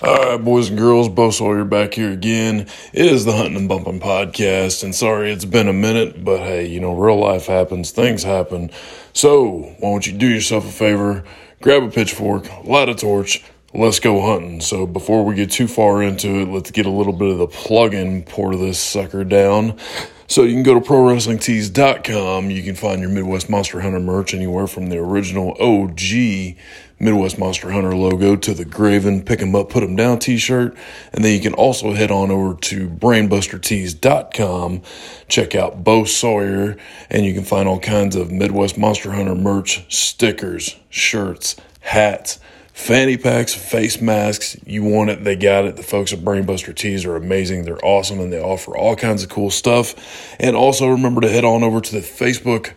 All right, boys and girls, Bo Sawyer back here again. It is the Hunting and Bumping podcast, and sorry it's been a minute, but hey, you know, real life happens, things happen. So, why don't you do yourself a favor, grab a pitchfork, light a torch, let's go hunting. So, before we get too far into it, let's get a little bit of the plug-in pour this sucker down. So you can go to ProWrestlingTees.com. You can find your Midwest Monster Hunter merch anywhere from the original OG Midwest Monster Hunter logo to the Graven Pick 'em Up, Put 'em Down t-shirt. And then you can also head on over to BrainbusterTees.com. Check out Bo Sawyer and you can find all kinds of Midwest Monster Hunter merch, stickers, shirts, hats, fanny packs, face masks. You want it, they got it. The folks at Brainbuster Tees are amazing. They're awesome and they offer all kinds of cool stuff. And also remember to head on over to the Facebook,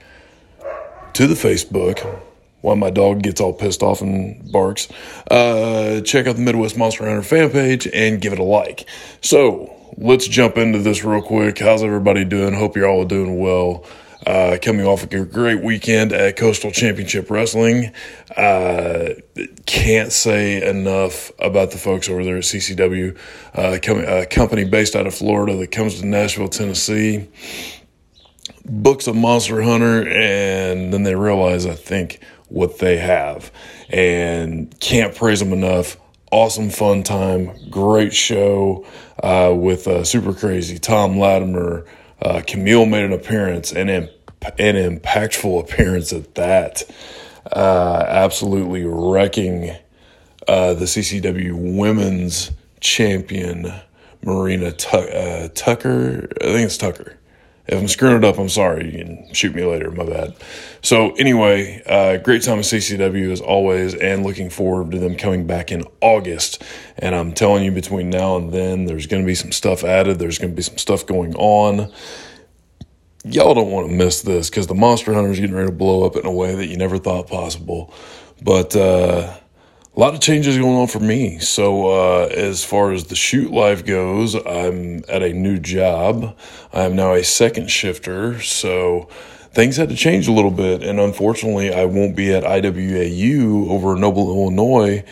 to the Facebook. While my dog gets all pissed off and barks, uh, check out the Midwest Monster Hunter fan page and give it a like. So let's jump into this real quick. How's everybody doing? Hope you're all doing well. Uh, coming off a great weekend at Coastal Championship Wrestling. Uh, can't say enough about the folks over there at CCW, uh, com- a company based out of Florida that comes to Nashville, Tennessee, books a Monster Hunter, and then they realize, I think, what they have. And can't praise them enough. Awesome fun time, great show uh, with uh, Super Crazy, Tom Latimer. Uh, Camille made an appearance, and an impactful appearance at that. Uh, absolutely wrecking uh, the CCW Women's Champion, Marina uh, Tucker. I think it's Tucker. If I'm screwing it up, I'm sorry. You can shoot me later. My bad. So, anyway, uh, great time at CCW as always, and looking forward to them coming back in August. And I'm telling you, between now and then, there's going to be some stuff added, there's going to be some stuff going on. Y'all don't want to miss this because the Monster Hunter is getting ready to blow up in a way that you never thought possible. But, uh, a lot of changes going on for me. So, uh, as far as the shoot life goes, I'm at a new job. I am now a second shifter. So, things had to change a little bit. And unfortunately, I won't be at IWAU over in Noble, Illinois.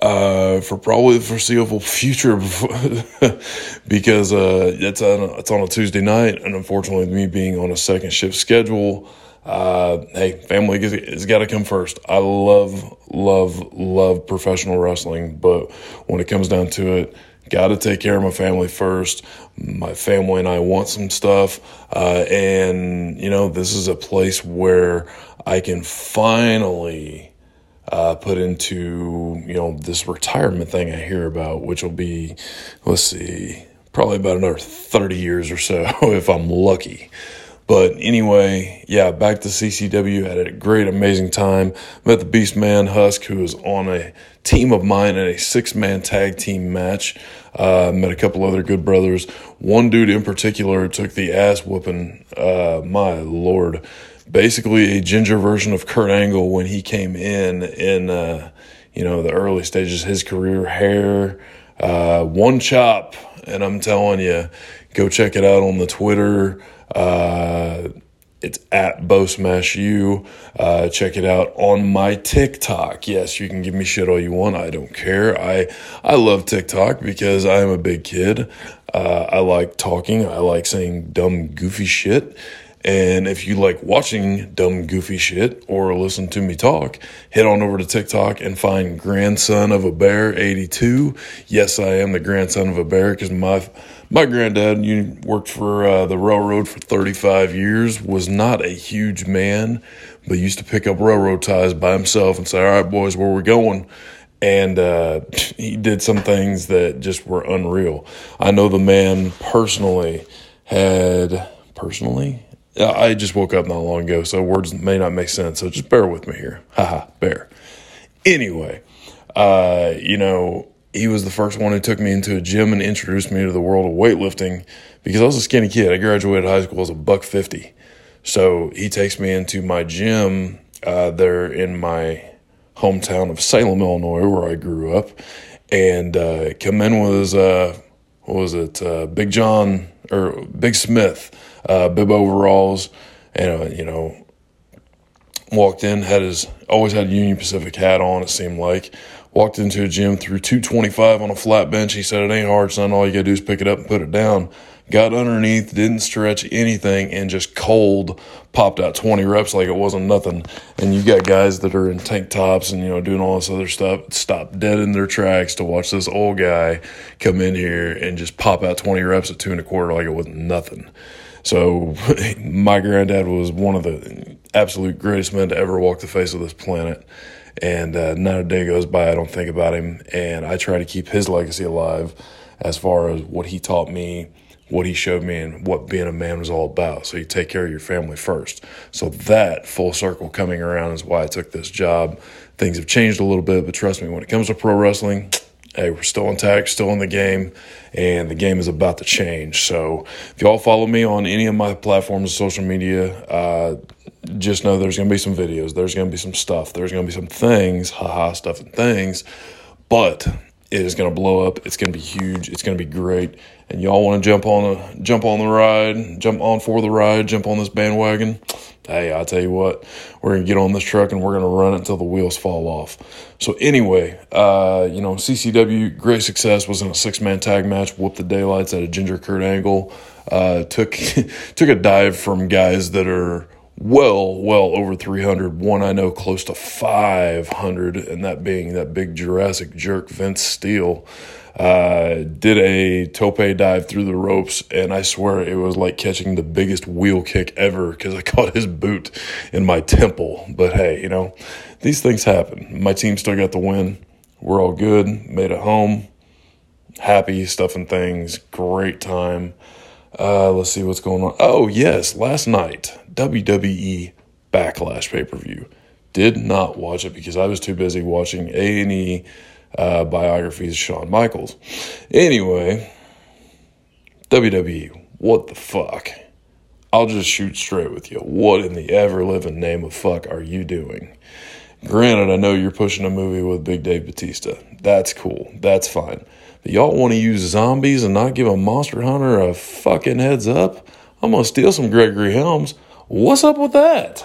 Uh, for probably the foreseeable future, because uh, it's on it's on a Tuesday night, and unfortunately, me being on a second shift schedule, uh, hey, family has got to come first. I love, love, love professional wrestling, but when it comes down to it, got to take care of my family first. My family and I want some stuff, uh, and you know, this is a place where I can finally. Uh, put into you know this retirement thing I hear about, which will be, let's see, probably about another thirty years or so if I'm lucky. But anyway, yeah, back to CCW. Had a great, amazing time. Met the Beast Man Husk, who was on a team of mine in a six man tag team match. Uh, met a couple other good brothers. One dude in particular took the ass whooping. Uh, my lord. Basically, a ginger version of Kurt Angle when he came in in uh, you know the early stages of his career. Hair, uh, one chop, and I'm telling you, go check it out on the Twitter. Uh, it's at Bo Smash U. Uh, check it out on my TikTok. Yes, you can give me shit all you want. I don't care. I I love TikTok because I am a big kid. Uh, I like talking. I like saying dumb, goofy shit. And if you like watching dumb, goofy shit or listen to me talk, head on over to TikTok and find Grandson of a Bear 82. Yes, I am the grandson of a bear because my my granddad you worked for uh, the railroad for 35 years, was not a huge man, but used to pick up railroad ties by himself and say, All right, boys, where we going? And uh, he did some things that just were unreal. I know the man personally had, personally, I just woke up not long ago, so words may not make sense. So just bear with me here. Haha, bear. Anyway, uh, you know, he was the first one who took me into a gym and introduced me to the world of weightlifting because I was a skinny kid. I graduated high school as a buck fifty. So he takes me into my gym uh, there in my hometown of Salem, Illinois, where I grew up. And uh, come in was, uh, what was it, uh, Big John or Big Smith uh, bib overalls, and uh, you know, walked in, had his always had a Union Pacific hat on. It seemed like Walked into a gym, threw 225 on a flat bench. He said, It ain't hard, son. All you got to do is pick it up and put it down. Got underneath, didn't stretch anything, and just cold popped out 20 reps like it wasn't nothing. And you got guys that are in tank tops and, you know, doing all this other stuff, stop dead in their tracks to watch this old guy come in here and just pop out 20 reps at two and a quarter like it wasn't nothing. So my granddad was one of the absolute greatest men to ever walk the face of this planet. And uh, not a day goes by I don't think about him. And I try to keep his legacy alive as far as what he taught me, what he showed me, and what being a man was all about. So you take care of your family first. So that full circle coming around is why I took this job. Things have changed a little bit, but trust me, when it comes to pro wrestling, hey, we're still intact, still in the game, and the game is about to change. So if y'all follow me on any of my platforms of social media, uh, just know there's going to be some videos, there's going to be some stuff, there's going to be some things, haha, stuff and things, but it is going to blow up. It's going to be huge. It's going to be great. And y'all want to jump on a jump on the ride, jump on for the ride, jump on this bandwagon. Hey, I tell you what, we're gonna get on this truck and we're gonna run it until the wheels fall off. So anyway, uh, you know, CCW great success was in a six man tag match. Whooped the daylights at a Ginger Kurt Angle. Uh, took took a dive from guys that are well, well over 300. One I know close to 500, and that being that big Jurassic jerk Vince Steele. Uh, did a tope dive through the ropes, and I swear it was like catching the biggest wheel kick ever because I caught his boot in my temple. But hey, you know, these things happen. My team still got the win. We're all good. Made it home. Happy stuff and things. Great time. Uh, let's see what's going on. Oh yes, last night WWE Backlash pay per view. Did not watch it because I was too busy watching A and E uh, biographies of Shawn Michaels. Anyway, WWE, what the fuck? I'll just shoot straight with you. What in the ever living name of fuck are you doing? Granted, I know you're pushing a movie with Big Dave Batista. That's cool. That's fine. Y'all want to use zombies and not give a monster hunter a fucking heads up? I'm going to steal some Gregory Helms. What's up with that?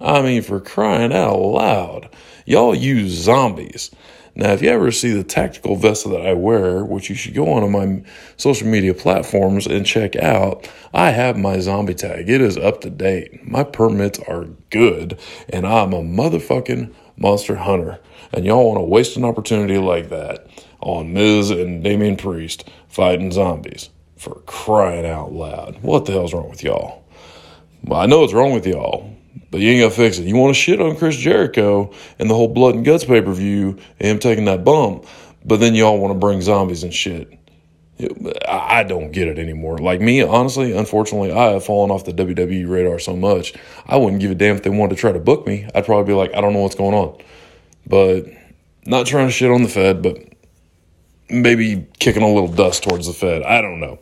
I mean, for crying out loud. Y'all use zombies. Now, if you ever see the tactical vest that I wear, which you should go on my social media platforms and check out, I have my zombie tag. It is up to date. My permits are good, and I'm a motherfucking monster hunter. And y'all want to waste an opportunity like that on Miz and Damian Priest fighting zombies for crying out loud. What the hell's wrong with y'all? Well, I know what's wrong with y'all. But you ain't gonna fix it. You want to shit on Chris Jericho and the whole Blood and Guts pay per view and him taking that bump, but then y'all want to bring zombies and shit. I don't get it anymore. Like me, honestly, unfortunately, I have fallen off the WWE radar so much. I wouldn't give a damn if they wanted to try to book me. I'd probably be like, I don't know what's going on. But not trying to shit on the Fed, but maybe kicking a little dust towards the Fed. I don't know.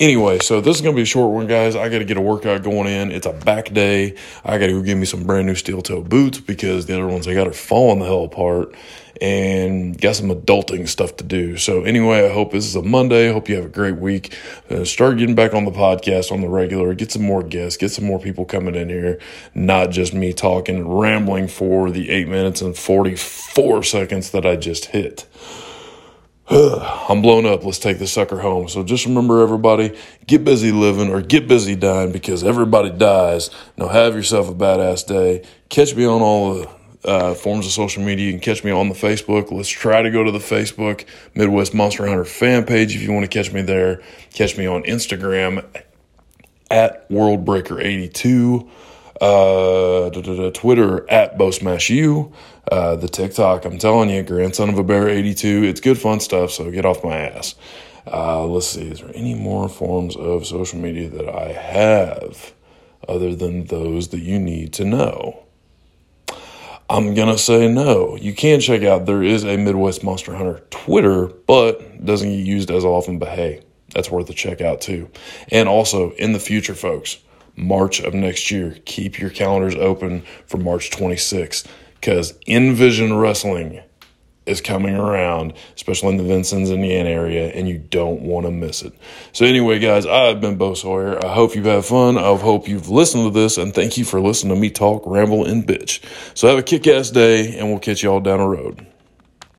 Anyway, so this is going to be a short one, guys. I got to get a workout going in. It's a back day. I got to go get me some brand new steel toe boots because the other ones I got are falling the hell apart and got some adulting stuff to do. So anyway, I hope this is a Monday. I hope you have a great week. Uh, start getting back on the podcast on the regular. Get some more guests. Get some more people coming in here. Not just me talking and rambling for the eight minutes and 44 seconds that I just hit. I'm blown up. Let's take this sucker home. So just remember, everybody, get busy living or get busy dying because everybody dies. Now, have yourself a badass day. Catch me on all the uh, forms of social media. You can catch me on the Facebook. Let's try to go to the Facebook Midwest Monster Hunter fan page if you want to catch me there. Catch me on Instagram at WorldBreaker82 uh, Twitter at BoSmashU, uh, the TikTok. I'm telling you, grandson of a bear 82. It's good fun stuff. So get off my ass. Uh, let's see. Is there any more forms of social media that I have other than those that you need to know? I'm gonna say no. You can check out. There is a Midwest Monster Hunter Twitter, but doesn't get used as often. But hey, that's worth a check out too. And also in the future, folks March of next year. Keep your calendars open for March 26th because Envision Wrestling is coming around, especially in the Vincennes, Indiana area, and you don't want to miss it. So, anyway, guys, I've been Bo Sawyer. I hope you've had fun. I hope you've listened to this, and thank you for listening to me talk, ramble, and bitch. So, have a kick ass day, and we'll catch y'all down the road.